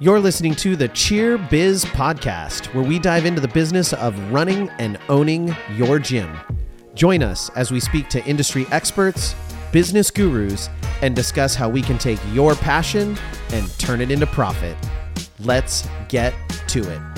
You're listening to the Cheer Biz Podcast, where we dive into the business of running and owning your gym. Join us as we speak to industry experts, business gurus, and discuss how we can take your passion and turn it into profit. Let's get to it.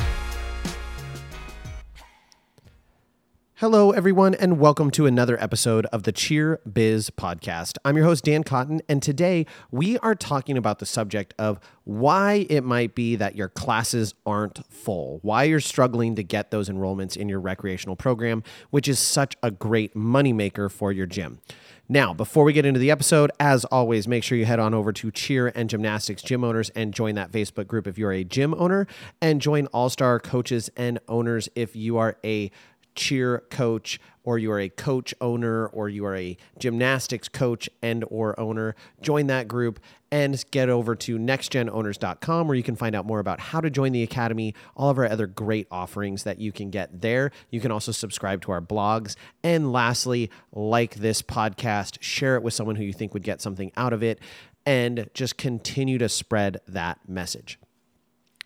Hello, everyone, and welcome to another episode of the Cheer Biz Podcast. I'm your host, Dan Cotton, and today we are talking about the subject of why it might be that your classes aren't full, why you're struggling to get those enrollments in your recreational program, which is such a great moneymaker for your gym. Now, before we get into the episode, as always, make sure you head on over to Cheer and Gymnastics Gym Owners and join that Facebook group if you're a gym owner, and join All Star Coaches and Owners if you are a cheer coach or you are a coach owner or you are a gymnastics coach and or owner join that group and get over to nextgenowners.com where you can find out more about how to join the academy all of our other great offerings that you can get there. You can also subscribe to our blogs. And lastly like this podcast share it with someone who you think would get something out of it and just continue to spread that message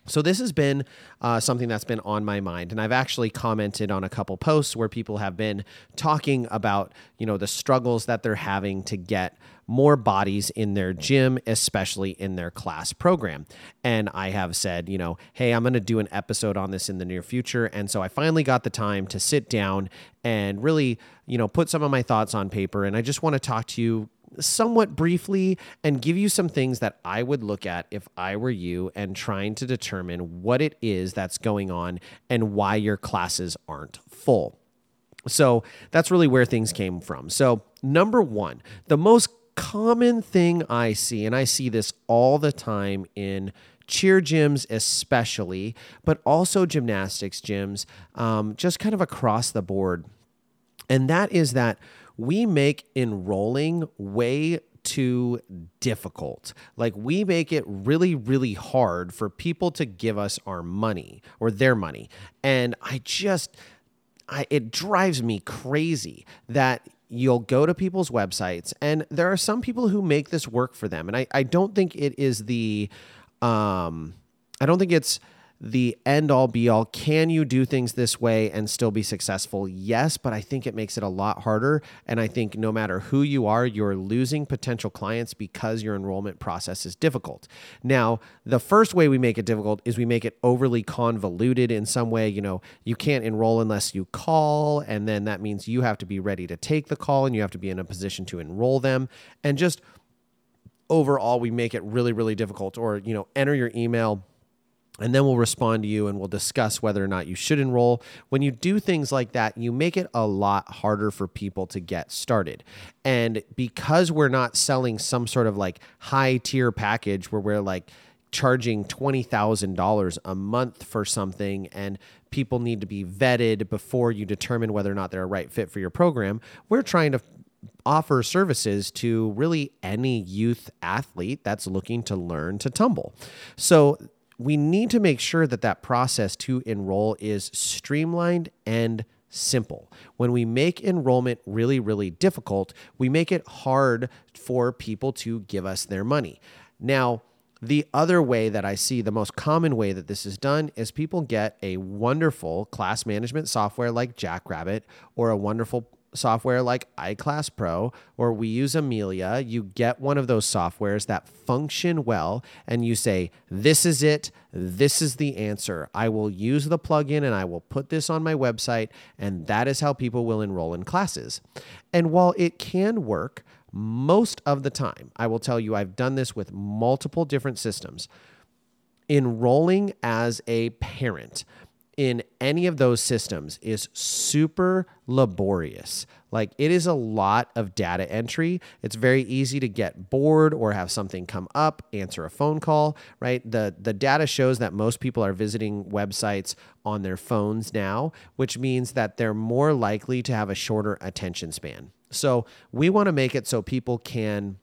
so this has been uh, something that's been on my mind, and I've actually commented on a couple posts where people have been talking about you know the struggles that they're having to get more bodies in their gym, especially in their class program. And I have said, you know, hey, I'm going to do an episode on this in the near future, and so I finally got the time to sit down and really you know put some of my thoughts on paper, and I just want to talk to you somewhat briefly and give you some things that I would look at if I were you and trying to determine what it is that's going on and why your classes aren't full. So that's really where things came from. So, number one, the most common thing I see, and I see this all the time in cheer gyms, especially, but also gymnastics gyms, um, just kind of across the board. And that is that we make enrolling way too difficult. Like we make it really, really hard for people to give us our money or their money. And I just, I, it drives me crazy that you'll go to people's websites and there are some people who make this work for them. And I, I don't think it is the, um, I don't think it's, the end all be all. Can you do things this way and still be successful? Yes, but I think it makes it a lot harder. And I think no matter who you are, you're losing potential clients because your enrollment process is difficult. Now, the first way we make it difficult is we make it overly convoluted in some way. You know, you can't enroll unless you call, and then that means you have to be ready to take the call and you have to be in a position to enroll them. And just overall, we make it really, really difficult. Or, you know, enter your email and then we'll respond to you and we'll discuss whether or not you should enroll. When you do things like that, you make it a lot harder for people to get started. And because we're not selling some sort of like high tier package where we're like charging $20,000 a month for something and people need to be vetted before you determine whether or not they're a right fit for your program, we're trying to offer services to really any youth athlete that's looking to learn to tumble. So we need to make sure that that process to enroll is streamlined and simple. When we make enrollment really, really difficult, we make it hard for people to give us their money. Now, the other way that I see the most common way that this is done is people get a wonderful class management software like Jackrabbit or a wonderful software like iClass Pro or we use Amelia, you get one of those softwares that function well and you say, This is it. This is the answer. I will use the plugin and I will put this on my website. And that is how people will enroll in classes. And while it can work, most of the time, I will tell you, I've done this with multiple different systems. Enrolling as a parent in any of those systems is super laborious. Like it is a lot of data entry. It's very easy to get bored or have something come up, answer a phone call, right? The the data shows that most people are visiting websites on their phones now, which means that they're more likely to have a shorter attention span. So, we want to make it so people can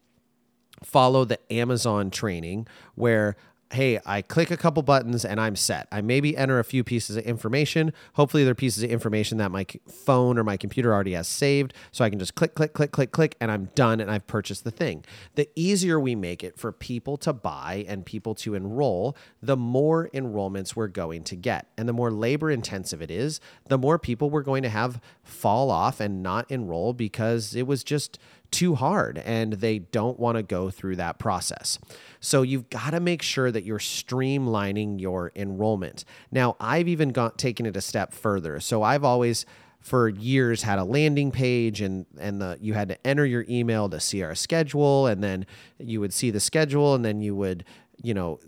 follow the Amazon training where hey, I click a couple buttons and I'm set. I maybe enter a few pieces of information. Hopefully, they're pieces of information that my phone or my computer already has saved. So I can just click, click, click, click, click, and I'm done and I've purchased the thing. The easier we make it for people to buy and people to enroll, the more enrollments we're going to get. And the more labor intensive it is, the more people we're going to have fall off and not enroll because it was just too hard and they don't want to go through that process. So you've got to make sure that you're streamlining your enrollment. Now, I've even got taken it a step further. So I've always for years had a landing page and and the you had to enter your email to see our schedule and then you would see the schedule and then you would, you know,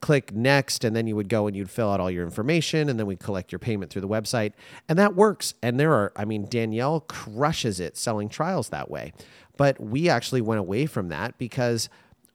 click next and then you would go and you'd fill out all your information and then we collect your payment through the website. And that works. And there are i mean danielle crushes it selling trials that way. But we actually went away from that because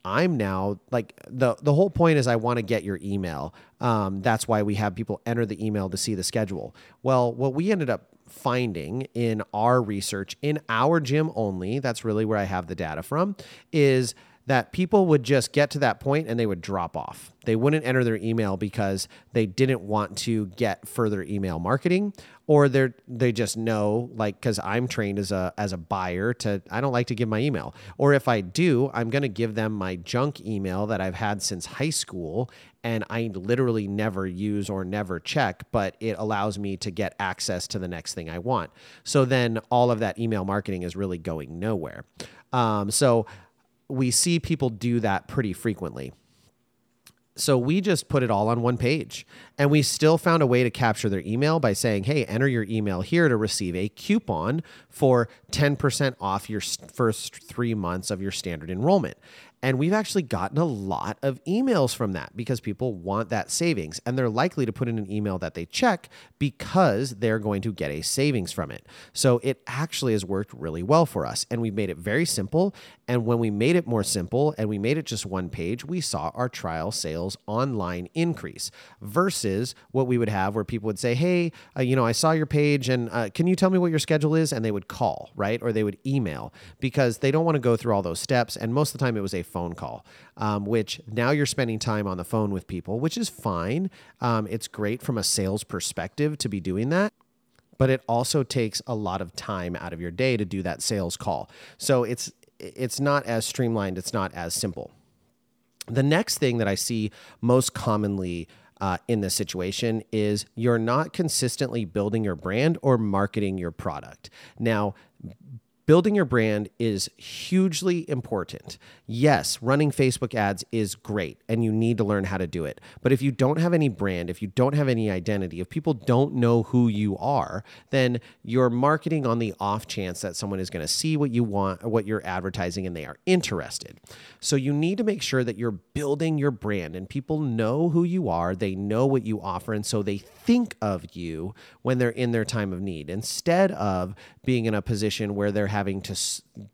i'm now like the the whole point is i want to get your email. Um, that's why we have people enter the email to see the schedule. Well what we ended up finding in our research in our gym only that's really where i have the data from is that people would just get to that point and they would drop off. They wouldn't enter their email because they didn't want to get further email marketing or they're they just know like cuz I'm trained as a as a buyer to I don't like to give my email. Or if I do, I'm going to give them my junk email that I've had since high school and I literally never use or never check, but it allows me to get access to the next thing I want. So then all of that email marketing is really going nowhere. Um, so we see people do that pretty frequently. So we just put it all on one page and we still found a way to capture their email by saying, hey, enter your email here to receive a coupon for 10% off your first three months of your standard enrollment. And we've actually gotten a lot of emails from that because people want that savings and they're likely to put in an email that they check because they're going to get a savings from it. So it actually has worked really well for us. And we've made it very simple. And when we made it more simple and we made it just one page, we saw our trial sales online increase versus what we would have where people would say, Hey, uh, you know, I saw your page and uh, can you tell me what your schedule is? And they would call, right? Or they would email because they don't want to go through all those steps. And most of the time it was a phone call, um, which now you're spending time on the phone with people, which is fine. Um, it's great from a sales perspective to be doing that but it also takes a lot of time out of your day to do that sales call. So it's it's not as streamlined, it's not as simple. The next thing that I see most commonly uh, in this situation is you're not consistently building your brand or marketing your product. Now, building your brand is hugely important. Yes, running Facebook ads is great and you need to learn how to do it. But if you don't have any brand, if you don't have any identity, if people don't know who you are, then you're marketing on the off chance that someone is going to see what you want, what you're advertising, and they are interested. So you need to make sure that you're building your brand and people know who you are, they know what you offer, and so they think of you when they're in their time of need instead of being in a position where they're having to,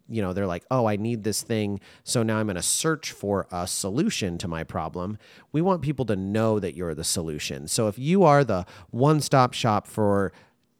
you know, they're like, oh, I need this thing. So now I'm going to search for a solution to my problem. We want people to know that you're the solution. So if you are the one stop shop for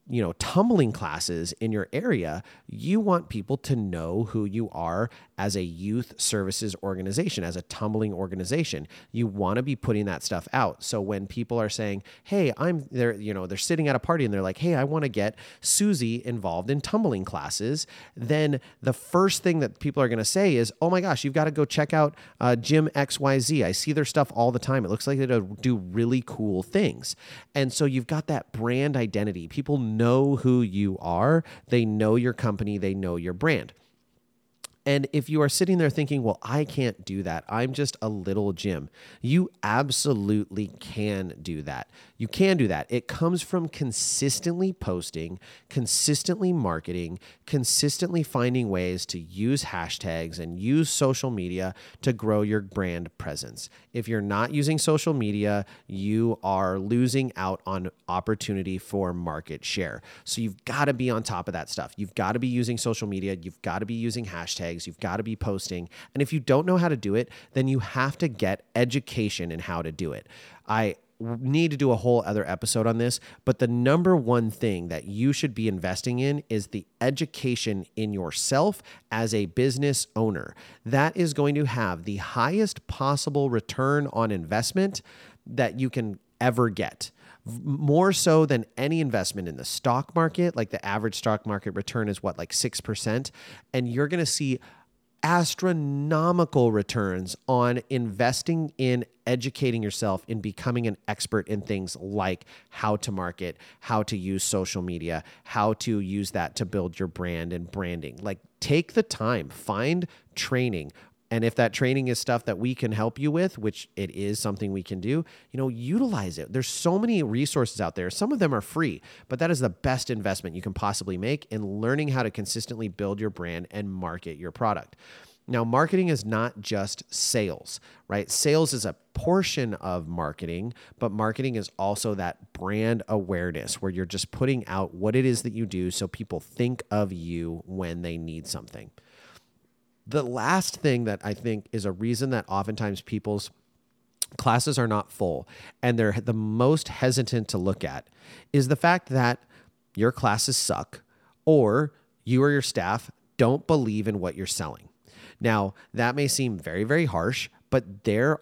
you know tumbling classes in your area you want people to know who you are as a youth services organization as a tumbling organization. You want to be putting that stuff out. So when people are saying hey i'm there you know they're sitting at a party and they're like hey i want to get susie involved in tumbling classes then the first thing that people are going to say is oh my gosh you've got to go check out uh, gym xyz i see their stuff all the time. It looks like they do really cool things. And so you've got that brand identity. People know who you are, they know your company, they know your brand. And if you are sitting there thinking, well, I can't do that, I'm just a little gym, you absolutely can do that. You can do that. It comes from consistently posting, consistently marketing, consistently finding ways to use hashtags and use social media to grow your brand presence. If you're not using social media, you are losing out on opportunity for market share. So you've got to be on top of that stuff. You've got to be using social media, you've got to be using hashtags, you've got to be posting. And if you don't know how to do it, then you have to get education in how to do it. I need to do a whole other episode on this, but the number one thing that you should be investing in is the education in yourself as a business owner. That is going to have the highest possible return on investment that you can ever get more so than any investment in the stock market. Like the average stock market return is what, like 6%. And you're going to see astronomical returns on investing in educating yourself in becoming an expert in things like how to market, how to use social media, how to use that to build your brand and branding. Like take the time, find training, and if that training is stuff that we can help you with, which it is something we can do, you know, utilize it. There's so many resources out there. Some of them are free, but that is the best investment you can possibly make in learning how to consistently build your brand and market your product. Now, marketing is not just sales, right? Sales is a portion of marketing, but marketing is also that brand awareness where you're just putting out what it is that you do so people think of you when they need something. The last thing that I think is a reason that oftentimes people's classes are not full and they're the most hesitant to look at is the fact that your classes suck or you or your staff don't believe in what you're selling. Now, that may seem very, very harsh, but there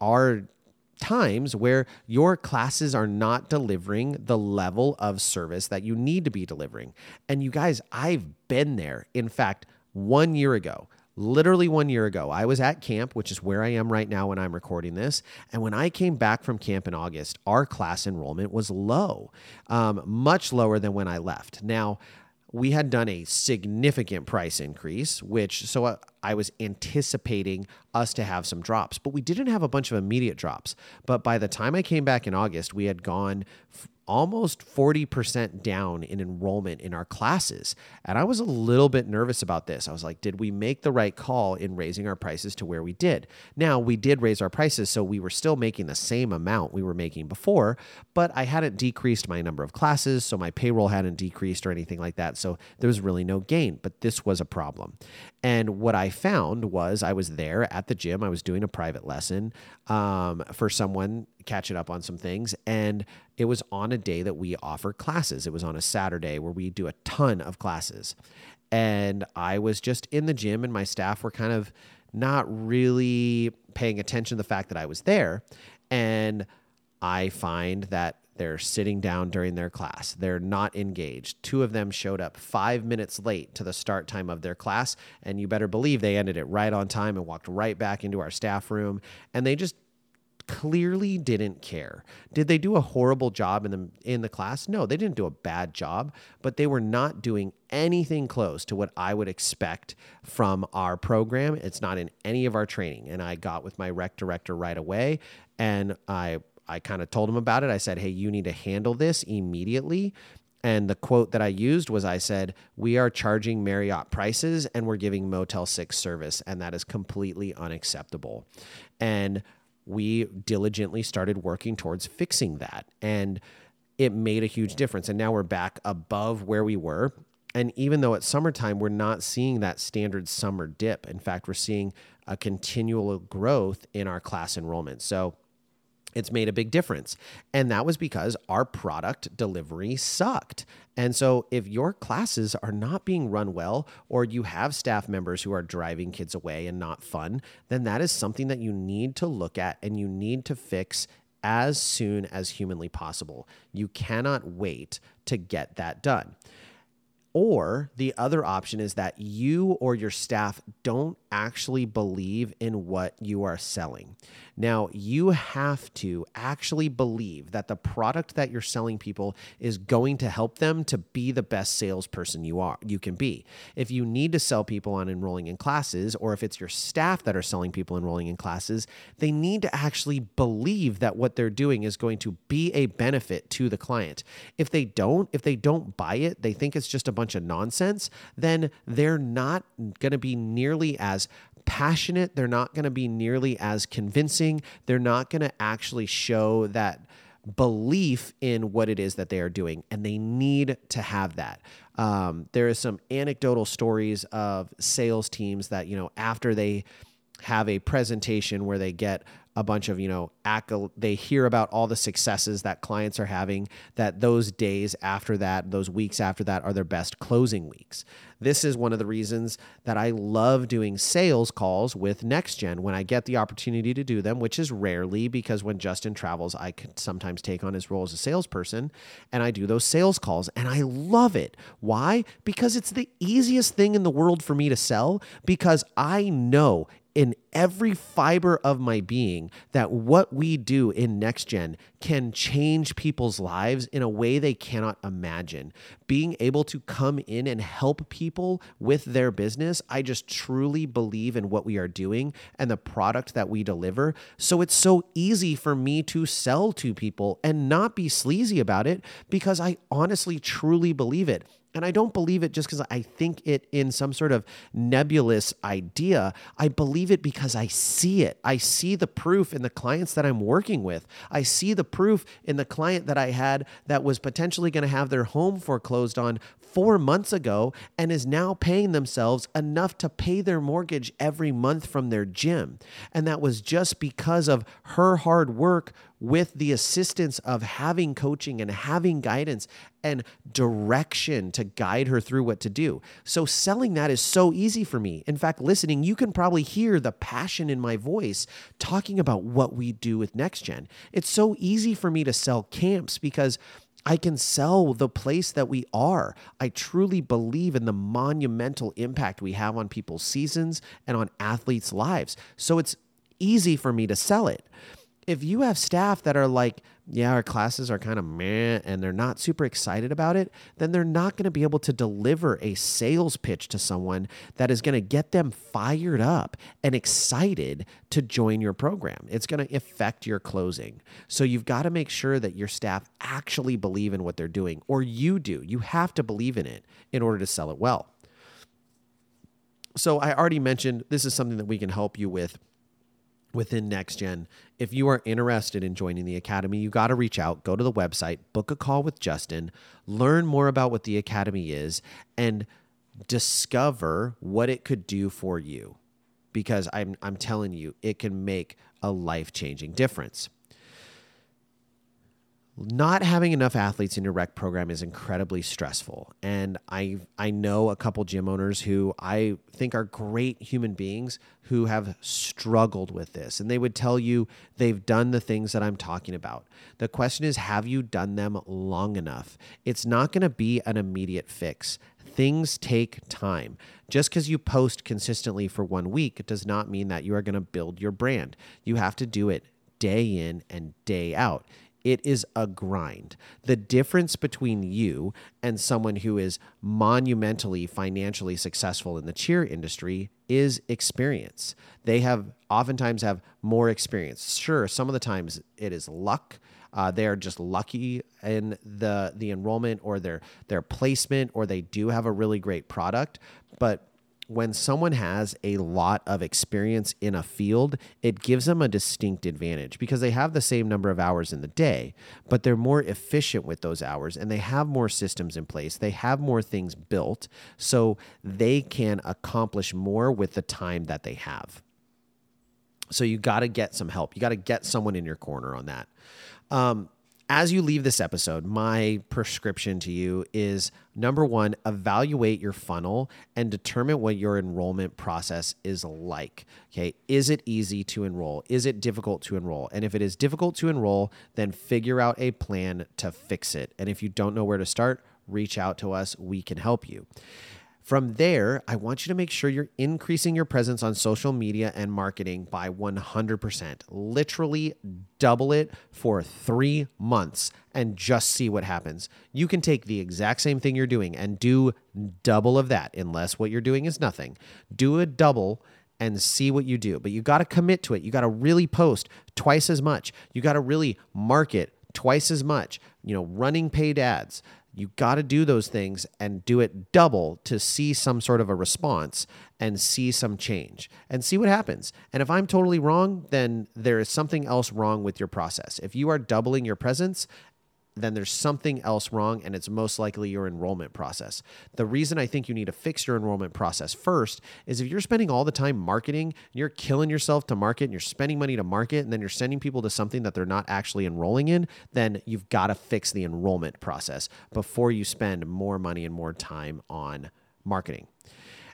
are times where your classes are not delivering the level of service that you need to be delivering. And you guys, I've been there. In fact, one year ago, literally one year ago, I was at camp, which is where I am right now when I'm recording this. And when I came back from camp in August, our class enrollment was low, um, much lower than when I left. Now, we had done a significant price increase, which so uh, I was anticipating us to have some drops, but we didn't have a bunch of immediate drops. But by the time I came back in August, we had gone almost 40% down in enrollment in our classes. And I was a little bit nervous about this. I was like, did we make the right call in raising our prices to where we did? Now, we did raise our prices, so we were still making the same amount we were making before, but I hadn't decreased my number of classes, so my payroll hadn't decreased or anything like that. So there was really no gain, but this was a problem. And what I found was I was there at the gym, I was doing a private lesson um, for someone catching up on some things. And it was on a day that we offer classes. It was on a Saturday where we do a ton of classes. And I was just in the gym, and my staff were kind of not really paying attention to the fact that I was there. And I find that they're sitting down during their class. They're not engaged. Two of them showed up five minutes late to the start time of their class. And you better believe they ended it right on time and walked right back into our staff room. And they just clearly didn't care. Did they do a horrible job in the in the class? No, they didn't do a bad job, but they were not doing anything close to what I would expect from our program. It's not in any of our training. And I got with my rec director right away and I I kind of told him about it. I said, "Hey, you need to handle this immediately." And the quote that I used was I said, We are charging Marriott prices and we're giving Motel 6 service, and that is completely unacceptable. And we diligently started working towards fixing that. And it made a huge difference. And now we're back above where we were. And even though it's summertime, we're not seeing that standard summer dip. In fact, we're seeing a continual growth in our class enrollment. So it's made a big difference. And that was because our product delivery sucked. And so, if your classes are not being run well, or you have staff members who are driving kids away and not fun, then that is something that you need to look at and you need to fix as soon as humanly possible. You cannot wait to get that done. Or the other option is that you or your staff don't actually believe in what you are selling. Now, you have to actually believe that the product that you're selling people is going to help them to be the best salesperson you are you can be. If you need to sell people on enrolling in classes or if it's your staff that are selling people enrolling in classes, they need to actually believe that what they're doing is going to be a benefit to the client. If they don't, if they don't buy it, they think it's just a bunch of nonsense, then they're not going to be nearly as passionate, they're not going to be nearly as convincing, they're not going to actually show that belief in what it is that they are doing, and they need to have that. Um, there is some anecdotal stories of sales teams that you know after they have a presentation where they get a bunch of, you know, accolades. They hear about all the successes that clients are having, that those days after that, those weeks after that are their best closing weeks. This is one of the reasons that I love doing sales calls with NextGen when I get the opportunity to do them, which is rarely because when Justin travels, I sometimes take on his role as a salesperson and I do those sales calls and I love it. Why? Because it's the easiest thing in the world for me to sell because I know in every fiber of my being that what we do in NextGen can change people's lives in a way they cannot imagine. Being able to come in and help people with their business i just truly believe in what we are doing and the product that we deliver. So it's so easy for me to sell to people and not be sleazy about it because i honestly truly believe it and I don't believe it just because I think it in some sort of nebulous idea. I believe it because I see it. I see the proof in the clients that I'm working with. I see the proof in the client that I had that was potentially going to have their home foreclosed on four months ago and is now paying themselves enough to pay their mortgage every month from their gym. And that was just because of her hard work with the assistance of having coaching and having guidance and direction to guide her through what to do. So, selling that is so easy for me. In fact, listening, you can probably hear the passion in my voice talking about what we do with NextGen. It's so easy for me to sell camps because I can sell the place that we are. I truly believe in the monumental impact we have on people's seasons and on athletes' lives. So it's easy for me to sell it if you have staff that are like, yeah, our classes are kind of meh and they're not super excited about it, then they're not going to be able to deliver a sales pitch to someone that is going to get them fired up and excited to join your program. It's going to affect your closing. So you've got to make sure that your staff actually believe in what they're doing, or you do. You have to believe in it in order to sell it well. So I already mentioned this is something that we can help you with within NextGen If you are interested in joining the Academy, you got to reach out, go to the website, book a call with Justin, learn more about what the Academy is, and discover what it could do for you. Because I'm, I'm telling you, it can make a life changing difference not having enough athletes in your rec program is incredibly stressful. And i i know a couple gym owners who i think are great human beings who have struggled with this. And they would tell you they've done the things that i'm talking about. The question is have you done them long enough? It's not going to be an immediate fix. Things take time. Just because you post consistently for one week does not mean that you are going to build your brand. You have to do it day in and day out it is a grind. The difference between you and someone who is monumentally financially successful in the cheer industry is experience. They have oftentimes have more experience. Sure, some of the times it is luck. Uh, they are just lucky in the the enrollment or their their placement, or they do have a really great product. But when someone has a lot of experience in a field, it gives them a distinct advantage because they have the same number of hours in the day, but they're more efficient with those hours and they have more systems in place. They have more things built so they can accomplish more with the time that they have. So you got to get some help. You got to get someone in your corner on that. Um, as you leave this episode, my prescription to you is number one, evaluate your funnel and determine what your enrollment process is like. Okay. Is it easy to enroll? Is it difficult to enroll? And if it is difficult to enroll, then figure out a plan to fix it. And if you don't know where to start, reach out to us. We can help you. From there, I want you to make sure you're increasing your presence on social media and marketing by 100%. Literally double it for three months and just see what happens. You can take the exact same thing you're doing and do double of that, unless what you're doing is nothing. Do a double and see what you do. But you got to commit to it. You got to really post twice as much. You got to really market twice as much. You know, running paid ads, you got to do those things and do it double to see some sort of a response and see some change and see what happens. And if I'm totally wrong, then there is something else wrong with your process. If you are doubling your presence, then there's something else wrong, and it's most likely your enrollment process. The reason I think you need to fix your enrollment process first is if you're spending all the time marketing, you're killing yourself to market, and you're spending money to market, and then you're sending people to something that they're not actually enrolling in, then you've got to fix the enrollment process before you spend more money and more time on marketing.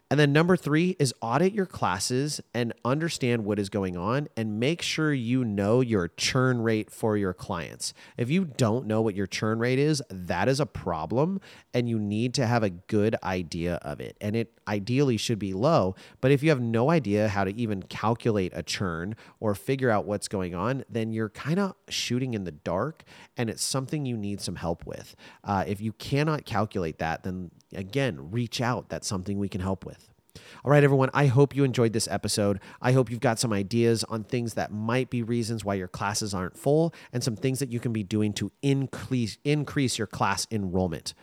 And then number three is audit your classes and understand what is going on and make sure you know your churn rate for your clients. If you don't know what your churn rate is, that is a problem and you need to have a good idea of it. And it ideally should be low. But if you have no idea how to even calculate a churn or figure out what's going on, then you're kind of shooting in the dark and it's something you need some help with. Uh, if you cannot calculate that, then again, reach out. That's something we can help with. All right, everyone, I hope you enjoyed this episode. I hope you've got some ideas on things that might be reasons why your classes aren't full and some things that you can be doing to increase increase your class enrollment.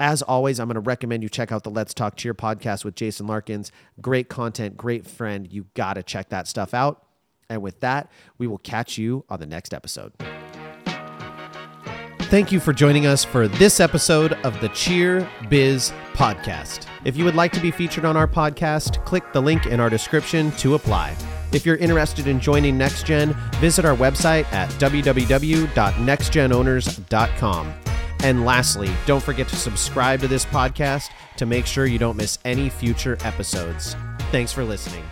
As always, I'm going to recommend you check out the Let's Talk Cheer podcast with Jason Larkins. Great content, great friend. You got to check that stuff out. And with that, we will catch you on the next episode. Thank you for joining us for this episode of the Cheer Biz Podcast. If you would like to be featured on our podcast, click the link in our description to apply. If you're interested in joining NextGen, visit our website at www.nextgenowners.com. And lastly, don't forget to subscribe to this podcast to make sure you don't miss any future episodes. Thanks for listening.